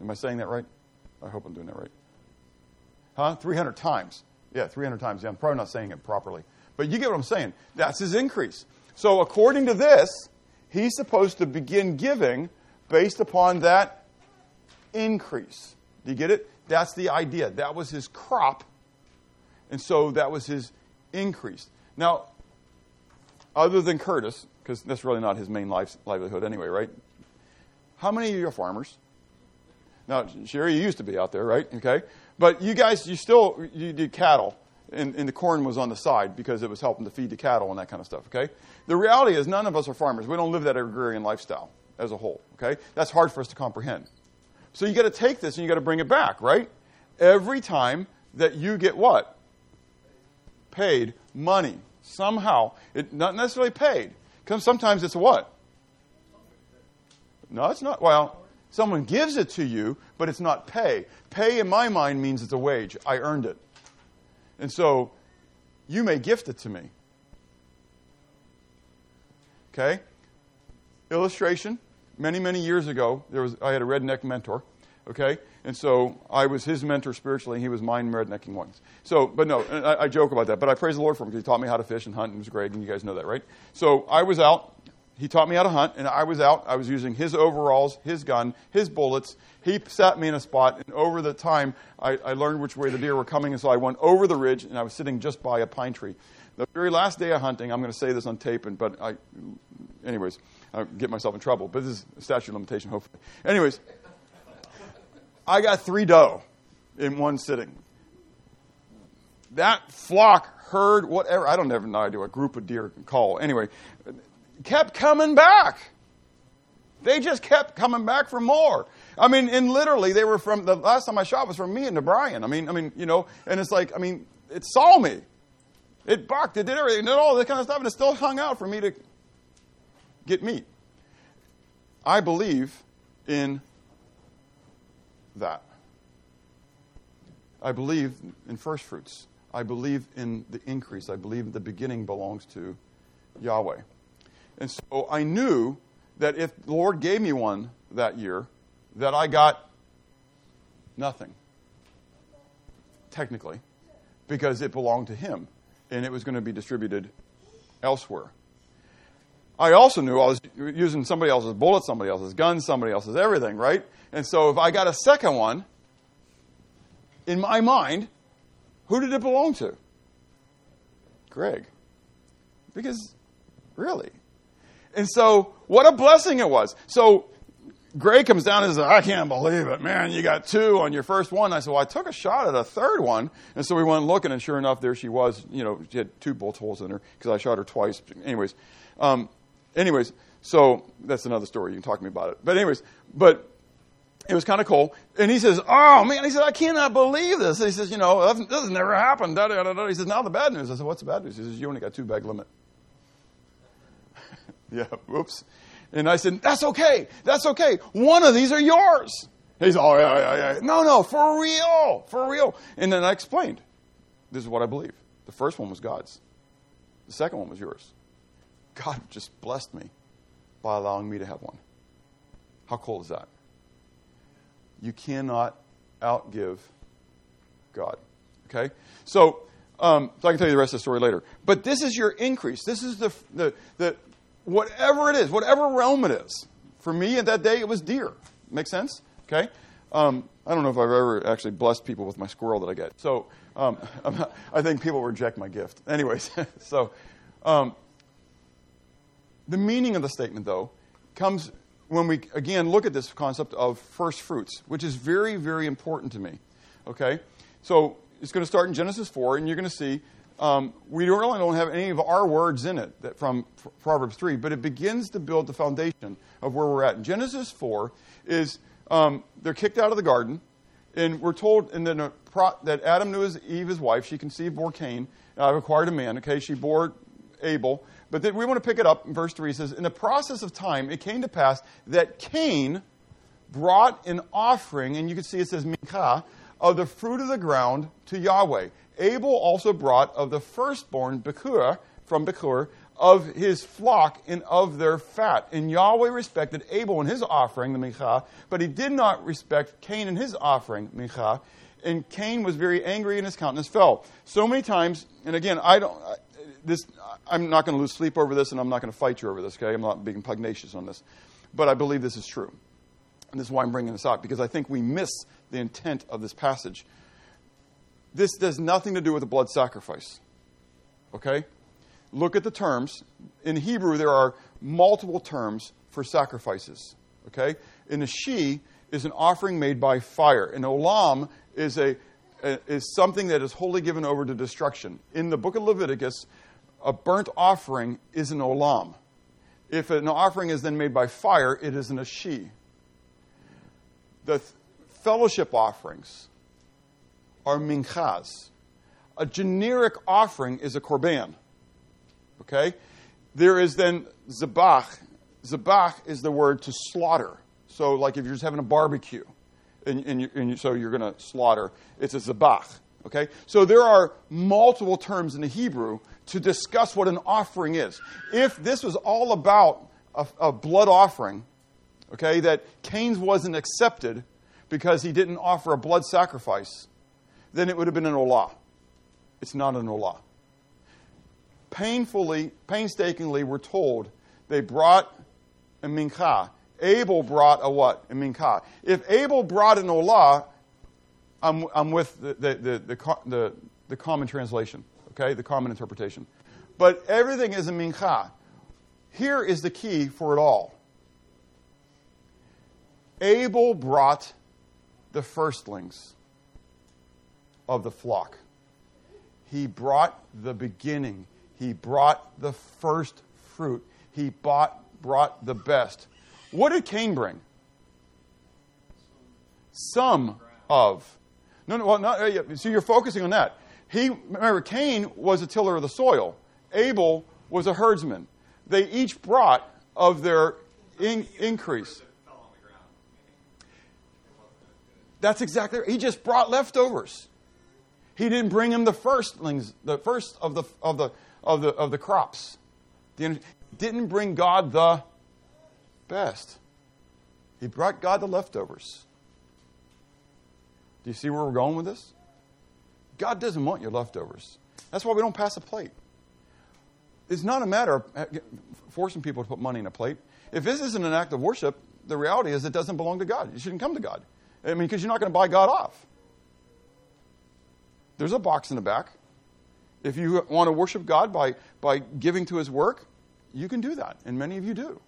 Am I saying that right? I hope I'm doing that right. Huh? 300 times. Yeah, 300 times. Yeah, I'm probably not saying it properly. But you get what I'm saying. That's his increase. So, according to this, he's supposed to begin giving based upon that increase. Do you get it? That's the idea. That was his crop. And so that was his increase. Now, other than Curtis, because that's really not his main life, livelihood anyway, right? How many of you are farmers? Now, Sherry, you used to be out there, right? Okay. But you guys, you still, you did cattle, and, and the corn was on the side because it was helping to feed the cattle and that kind of stuff, okay? The reality is none of us are farmers. We don't live that agrarian lifestyle as a whole, okay? That's hard for us to comprehend. So you got to take this and you got to bring it back, right? Every time that you get what? Paid money somehow, it not necessarily paid. Because sometimes it's what? No, it's not. Well, someone gives it to you, but it's not pay. Pay in my mind means it's a wage. I earned it. And so you may gift it to me. Okay? Illustration. Many, many years ago, there was I had a redneck mentor. Okay? And so I was his mentor spiritually, and he was mine rednecking once. So, but no, I, I, joke about that. But I praise the Lord for him because he taught me how to fish and hunt, and was great, and you guys know that, right? So I was out. He taught me how to hunt, and I was out. I was using his overalls, his gun, his bullets. He sat me in a spot, and over the time, I, I learned which way the deer were coming, and so I went over the ridge, and I was sitting just by a pine tree. The very last day of hunting, I'm going to say this on tape, and, but I, anyways, I get myself in trouble. But this is a statute of limitation, hopefully. Anyways, I got three doe in one sitting. That flock heard whatever, I don't ever know idea what group of deer can call. Anyway, kept coming back. They just kept coming back for more. I mean, and literally, they were from the last time I shot was from me and to Brian. I mean, I mean, you know, and it's like, I mean, it saw me. It barked, it did everything, it did all this kind of stuff, and it still hung out for me to get meat. I believe in that. I believe in first fruits. I believe in the increase. I believe the beginning belongs to Yahweh. And so I knew that if the Lord gave me one that year, that I got nothing, technically, because it belonged to Him and it was going to be distributed elsewhere. I also knew I was using somebody else's bullets, somebody else's guns, somebody else's everything, right? And so if I got a second one, in my mind, who did it belong to? Greg. Because, really. And so, what a blessing it was. So, Greg comes down and says, I can't believe it. Man, you got two on your first one. I said, Well, I took a shot at a third one. And so we went looking, and sure enough, there she was. You know, she had two bullet holes in her because I shot her twice. Anyways, um, anyways, so that's another story. You can talk to me about it. But, anyways, but it was kind of cool. And he says, Oh, man, he said, I cannot believe this. He says, You know, this has never happened. Da, da, da, He says, Now the bad news. I said, What's the bad news? He says, You only got two bag limit. yeah, whoops. And I said, That's okay. That's okay. One of these are yours. He's, Oh, yeah, yeah, yeah. No, no, for real. For real. And then I explained this is what I believe. The first one was God's, the second one was yours. God just blessed me by allowing me to have one. How cool is that? You cannot outgive God. Okay? So, um, so I can tell you the rest of the story later. But this is your increase. This is the, the, the whatever it is, whatever realm it is. For me at that day, it was deer. Make sense? Okay? Um, I don't know if I've ever actually blessed people with my squirrel that I get. So um, I think people reject my gift. Anyways, so um, the meaning of the statement, though, comes when we again look at this concept of first fruits, which is very, very important to me. Okay? So it's going to start in Genesis 4, and you're going to see um, we don't really don't have any of our words in it that, from Proverbs 3, but it begins to build the foundation of where we're at. In Genesis 4 is um, they're kicked out of the garden, and we're told in the, that Adam knew his, Eve, his wife. She conceived, bore Cain. I've acquired a man. Okay, she bore Abel. But we want to pick it up in verse 3. It says, In the process of time, it came to pass that Cain brought an offering, and you can see it says Mincha, of the fruit of the ground to Yahweh. Abel also brought of the firstborn Bechor, from Bechor, of his flock and of their fat. And Yahweh respected Abel and his offering, the Mincha, but he did not respect Cain and his offering, Mincha. And Cain was very angry and his countenance fell. So many times, and again, I don't, this, I'm not going to lose sleep over this and I'm not going to fight you over this, okay? I'm not being pugnacious on this. But I believe this is true. And this is why I'm bringing this up, because I think we miss the intent of this passage. This has nothing to do with a blood sacrifice. Okay? Look at the terms. In Hebrew, there are multiple terms for sacrifices. Okay? In a she is an offering made by fire. An olah is a is something that is wholly given over to destruction. In the book of Leviticus, a burnt offering is an olah. If an offering is then made by fire, it is an ashi. The th- fellowship offerings are minchas. A generic offering is a korban. Okay? There is then zabach. Zabach is the word to slaughter. So, like if you're just having a barbecue, and, and, you, and you, so you're going to slaughter, it's a zabach. Okay? So there are multiple terms in the Hebrew to discuss what an offering is. If this was all about a, a blood offering, okay, that Cain's wasn't accepted because he didn't offer a blood sacrifice, then it would have been an olah. It's not an olah. Painfully, painstakingly, we're told they brought a mincha. Abel brought a what? A mincha. If Abel brought an olah, I'm, I'm with the, the, the, the, the, the common translation, okay, the common interpretation. But everything is a mincha. Here is the key for it all. Abel brought the firstlings of the flock. He brought the beginning. He brought the first fruit. He bought, brought the best. What did Cain bring? Some of. No, no, well, not, uh, so you're focusing on that. He, remember, Cain was a tiller of the soil. Abel was a herdsman. They each brought of their in, increase. That's exactly right. He just brought leftovers. He didn't bring him the firstlings, the first of the of the of the of the crops. The, didn't bring God the best. He brought God the leftovers. Do you see where we're going with this? God doesn't want your leftovers. That's why we don't pass a plate. It's not a matter of uh, forcing people to put money in a plate. If this isn't an act of worship, the reality is it doesn't belong to God. You shouldn't come to God. I mean, because you're not going to buy God off. There's a box in the back. If you want to worship God by, by giving to His work, you can do that, and many of you do.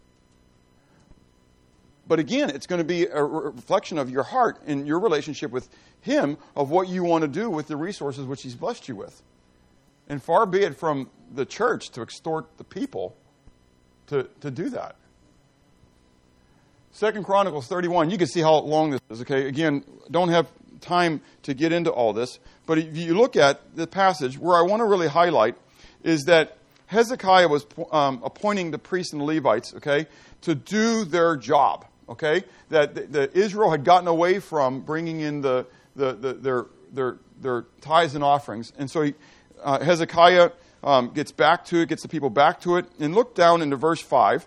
But again, it's going to be a reflection of your heart and your relationship with Him of what you want to do with the resources which He's blessed you with. And far be it from the church to extort the people to, to do that. Second Chronicles 31, you can see how long this is, okay? Again, don't have time to get into all this, but if you look at the passage, where I want to really highlight is that Hezekiah was um, appointing the priests and Levites, okay, to do their job, okay? That the, Israel had gotten away from bringing in the, the, the, their, their, their tithes and offerings. And so he, uh, Hezekiah um, gets back to it, gets the people back to it. And look down into verse 5.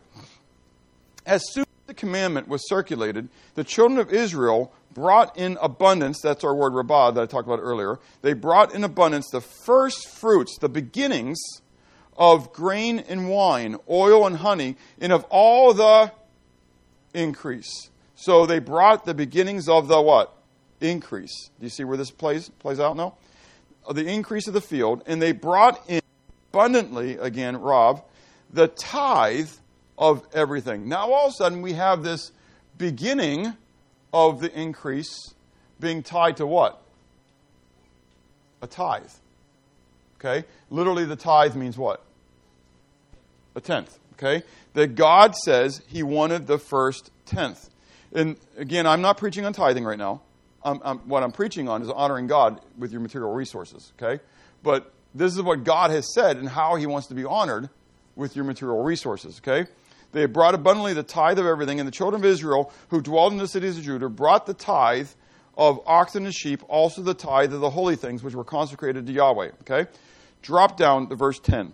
As soon as the commandment was circulated, the children of Israel brought in abundance, that's our word rabah that I talked about earlier. They brought in abundance the first fruits, the beginnings of grain and wine, oil and honey, and of all the increase. So they brought the beginnings of the what? Increase. Do you see where this plays plays out now? The increase of the field, and they brought in abundantly, again, Rob, the tithe of everything. Now all of a sudden we have this beginning of the increase being tied to what? A tithe. Okay? Literally, the tithe means what? A tenth. Okay? That God says He wanted the first tenth. And again, I'm not preaching on tithing right now. I'm, I'm, what I'm preaching on is honoring God with your material resources. Okay? But this is what God has said and how He wants to be honored with your material resources. Okay? They brought abundantly the tithe of everything, and the children of Israel who dwelled in the cities of Judah brought the tithe of oxen and sheep, also the tithe of the holy things which were consecrated to Yahweh. Okay? Drop down to verse 10.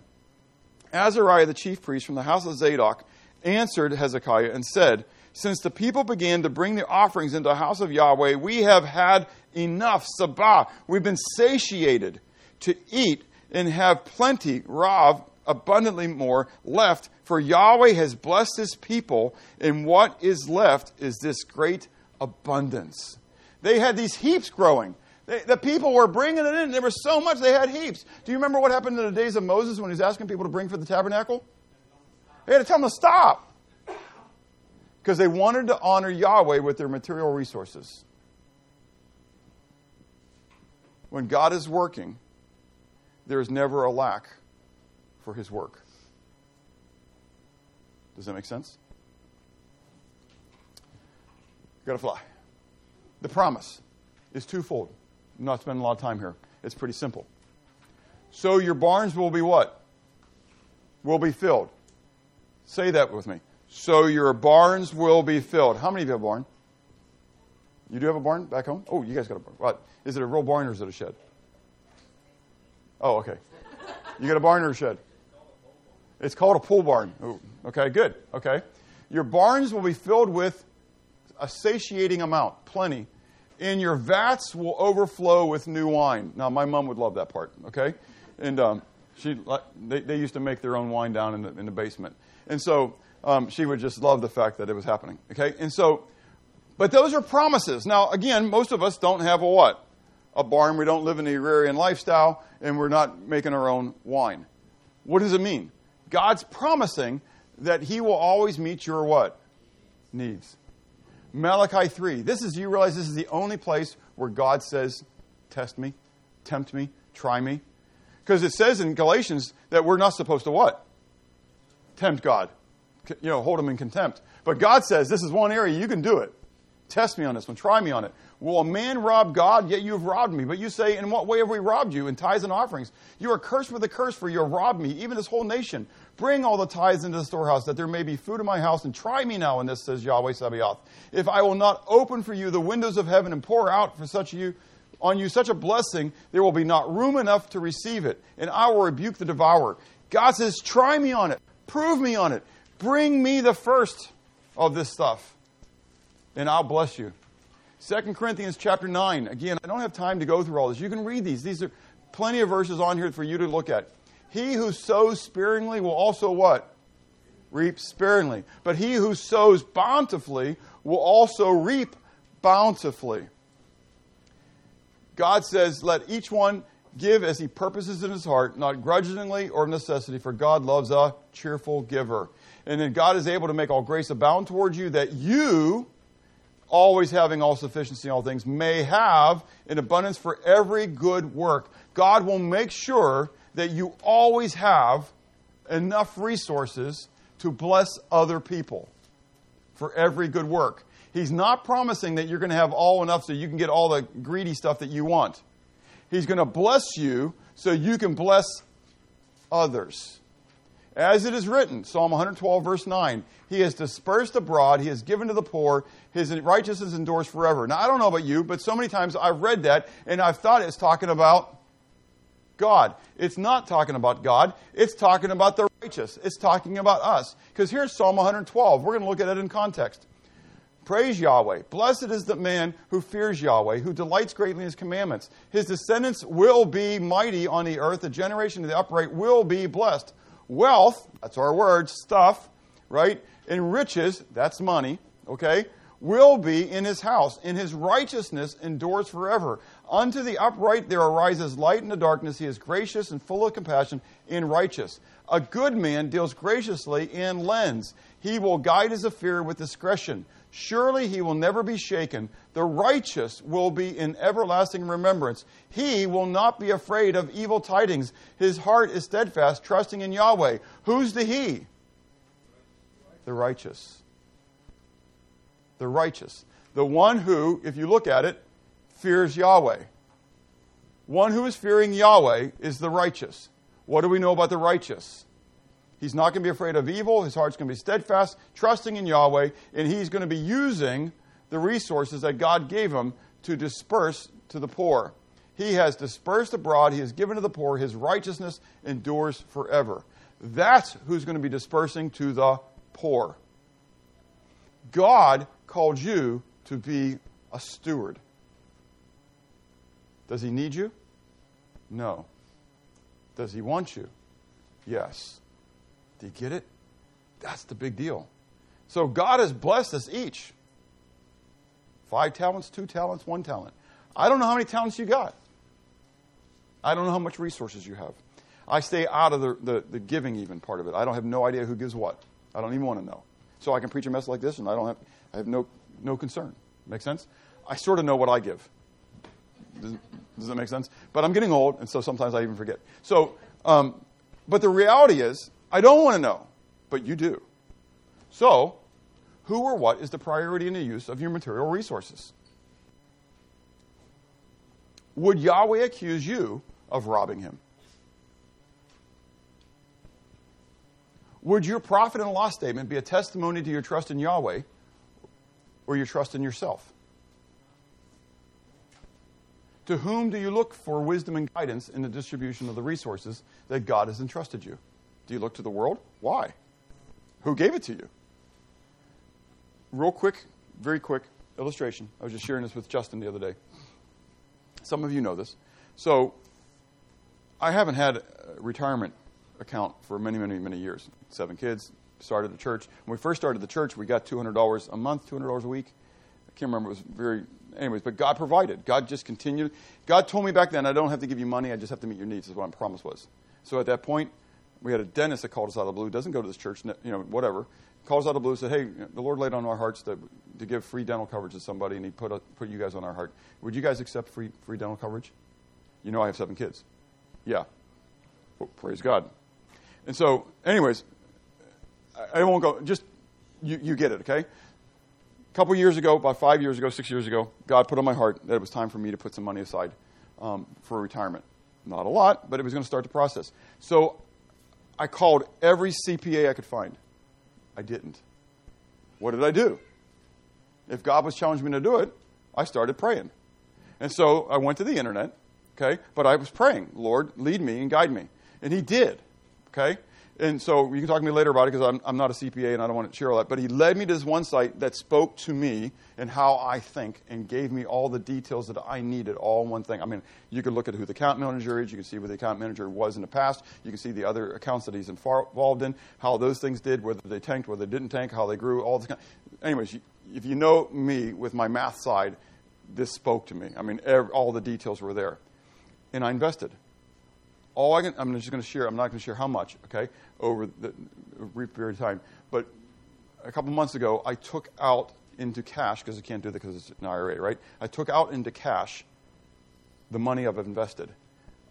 Azariah the chief priest from the house of Zadok answered Hezekiah and said, Since the people began to bring the offerings into the house of Yahweh, we have had enough. Sabah. We've been satiated to eat and have plenty, Rav, abundantly more left for Yahweh has blessed his people, and what is left is this great abundance. They had these heaps growing. They, the people were bringing it in. There was so much, they had heaps. Do you remember what happened in the days of Moses when he was asking people to bring for the tabernacle? They had to tell them to stop because they wanted to honor Yahweh with their material resources. When God is working, there is never a lack for his work. Does that make sense? Got to fly. The promise is twofold. Not spending a lot of time here. It's pretty simple. So your barns will be what? Will be filled. Say that with me. So your barns will be filled. How many of you have a barn? You do have a barn back home? Oh, you guys got a barn. What? Is it a real barn or is it a shed? Oh, okay. You got a barn or a shed? It's called a pole barn. Ooh, okay, good. Okay. Your barns will be filled with a satiating amount, plenty. And your vats will overflow with new wine. Now, my mom would love that part, okay? And um, she, they, they used to make their own wine down in the, in the basement. And so um, she would just love the fact that it was happening, okay? And so, but those are promises. Now, again, most of us don't have a what? A barn. We don't live in the agrarian lifestyle, and we're not making our own wine. What does it mean? God's promising that He will always meet your what? Needs. Malachi 3. This is, you realize this is the only place where God says, test me, tempt me, try me. Because it says in Galatians that we're not supposed to what? Tempt God. You know, hold him in contempt. But God says, this is one area you can do it. Test me on this one. Try me on it. Will a man rob God? Yet you have robbed me. But you say, In what way have we robbed you? In tithes and offerings. You are cursed with a curse, for you have robbed me, even this whole nation. Bring all the tithes into the storehouse, that there may be food in my house, and try me now in this, says Yahweh Sabaoth. If I will not open for you the windows of heaven and pour out for such you on you such a blessing, there will be not room enough to receive it, and I will rebuke the devourer. God says, Try me on it, prove me on it, bring me the first of this stuff, and I'll bless you. 2 Corinthians chapter 9. Again, I don't have time to go through all this. You can read these. These are plenty of verses on here for you to look at. He who sows sparingly will also what? Reap sparingly. But he who sows bountifully will also reap bountifully. God says, let each one Give as he purposes in his heart, not grudgingly or of necessity, for God loves a cheerful giver. And then God is able to make all grace abound towards you, that you, always having all sufficiency in all things, may have an abundance for every good work. God will make sure that you always have enough resources to bless other people for every good work. He's not promising that you're going to have all enough so you can get all the greedy stuff that you want. He's going to bless you so you can bless others. As it is written, Psalm 112, verse 9, He has dispersed abroad, He has given to the poor, His righteousness endures forever. Now, I don't know about you, but so many times I've read that and I've thought it's talking about God. It's not talking about God, it's talking about the righteous. It's talking about us. Because here's Psalm 112. We're going to look at it in context. Praise Yahweh. Blessed is the man who fears Yahweh, who delights greatly in his commandments. His descendants will be mighty on the earth. The generation of the upright will be blessed. Wealth, that's our word, stuff, right? And riches, that's money, okay? Will be in his house. In his righteousness endures forever. Unto the upright there arises light in the darkness. He is gracious and full of compassion and righteous. A good man deals graciously and lends. He will guide his affair with discretion. Surely he will never be shaken. The righteous will be in everlasting remembrance. He will not be afraid of evil tidings. His heart is steadfast, trusting in Yahweh. Who's the he? The righteous. The righteous. The one who, if you look at it, fears Yahweh. One who is fearing Yahweh is the righteous. What do we know about the righteous? He's not going to be afraid of evil. His heart's going to be steadfast, trusting in Yahweh, and he's going to be using the resources that God gave him to disperse to the poor. He has dispersed abroad, he has given to the poor, his righteousness endures forever. That's who's going to be dispersing to the poor. God called you to be a steward. Does he need you? No. Does he want you? Yes. Do you get it? That's the big deal. So God has blessed us each. Five talents, two talents, one talent. I don't know how many talents you got. I don't know how much resources you have. I stay out of the, the, the giving even part of it. I don't have no idea who gives what. I don't even want to know. So I can preach a message like this and I don't have I have no no concern. Make sense? I sort of know what I give. Does, does that make sense? But I'm getting old, and so sometimes I even forget. So, um, but the reality is, I don't want to know, but you do. So, who or what is the priority in the use of your material resources? Would Yahweh accuse you of robbing him? Would your profit and loss statement be a testimony to your trust in Yahweh or your trust in yourself? To whom do you look for wisdom and guidance in the distribution of the resources that God has entrusted you? Do you look to the world? Why? Who gave it to you? Real quick, very quick illustration. I was just sharing this with Justin the other day. Some of you know this. So, I haven't had a retirement account for many, many, many years. Seven kids, started the church. When we first started the church, we got $200 a month, $200 a week. I can't remember. It was very, anyways, but God provided. God just continued. God told me back then, I don't have to give you money, I just have to meet your needs, is what my promise was. So at that point, we had a dentist that called us out of the blue, doesn't go to this church, you know, whatever. Calls out of the blue, said, hey, the Lord laid on our hearts to, to give free dental coverage to somebody, and he put, a, put you guys on our heart. Would you guys accept free, free dental coverage? You know I have seven kids. Yeah. Well, praise God. And so, anyways, I, I won't go, just, you, you get it, okay? A couple years ago, about five years ago, six years ago, God put on my heart that it was time for me to put some money aside um, for retirement. Not a lot, but it was going to start the process. So I called every CPA I could find. I didn't. What did I do? If God was challenging me to do it, I started praying. And so I went to the internet, okay? But I was praying, Lord, lead me and guide me. And He did, okay? And so you can talk to me later about it because I'm, I'm not a CPA and I don't want to share all that. But he led me to this one site that spoke to me and how I think and gave me all the details that I needed, all in one thing. I mean, you could look at who the account manager is, you can see where the account manager was in the past, you can see the other accounts that he's involved in, how those things did, whether they tanked, whether they didn't tank, how they grew, all this kind. Anyways, if you know me with my math side, this spoke to me. I mean, every, all the details were there. and I invested. All I can, I'm just going to share, I'm not going to share how much, okay, over the brief period of time. But a couple months ago, I took out into cash, because I can't do that because it's an IRA, right? I took out into cash the money I've invested.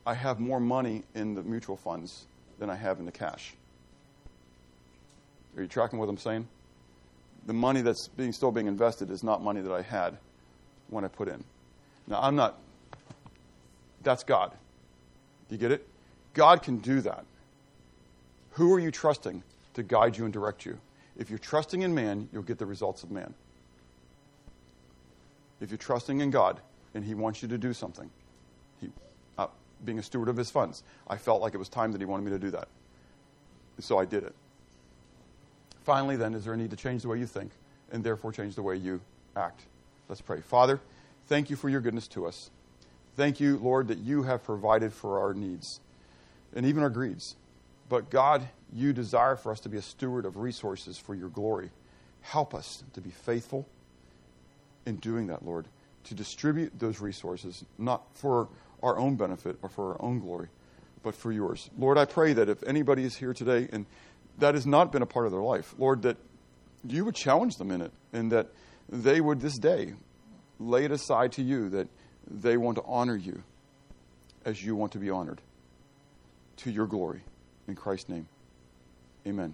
I have more money in the mutual funds than I have in the cash. Are you tracking what I'm saying? The money that's being, still being invested is not money that I had when I put in. Now, I'm not, that's God. Do you get it? God can do that. Who are you trusting to guide you and direct you? If you're trusting in man, you'll get the results of man. If you're trusting in God and He wants you to do something, he, uh, being a steward of His funds, I felt like it was time that He wanted me to do that. So I did it. Finally, then, is there a need to change the way you think and therefore change the way you act? Let's pray. Father, thank you for your goodness to us. Thank you, Lord, that you have provided for our needs and even our greeds. But God, you desire for us to be a steward of resources for your glory. Help us to be faithful in doing that, Lord, to distribute those resources, not for our own benefit or for our own glory, but for yours. Lord, I pray that if anybody is here today and that has not been a part of their life, Lord, that you would challenge them in it and that they would this day lay it aside to you that they want to honor you as you want to be honored to your glory. In Christ's name, amen.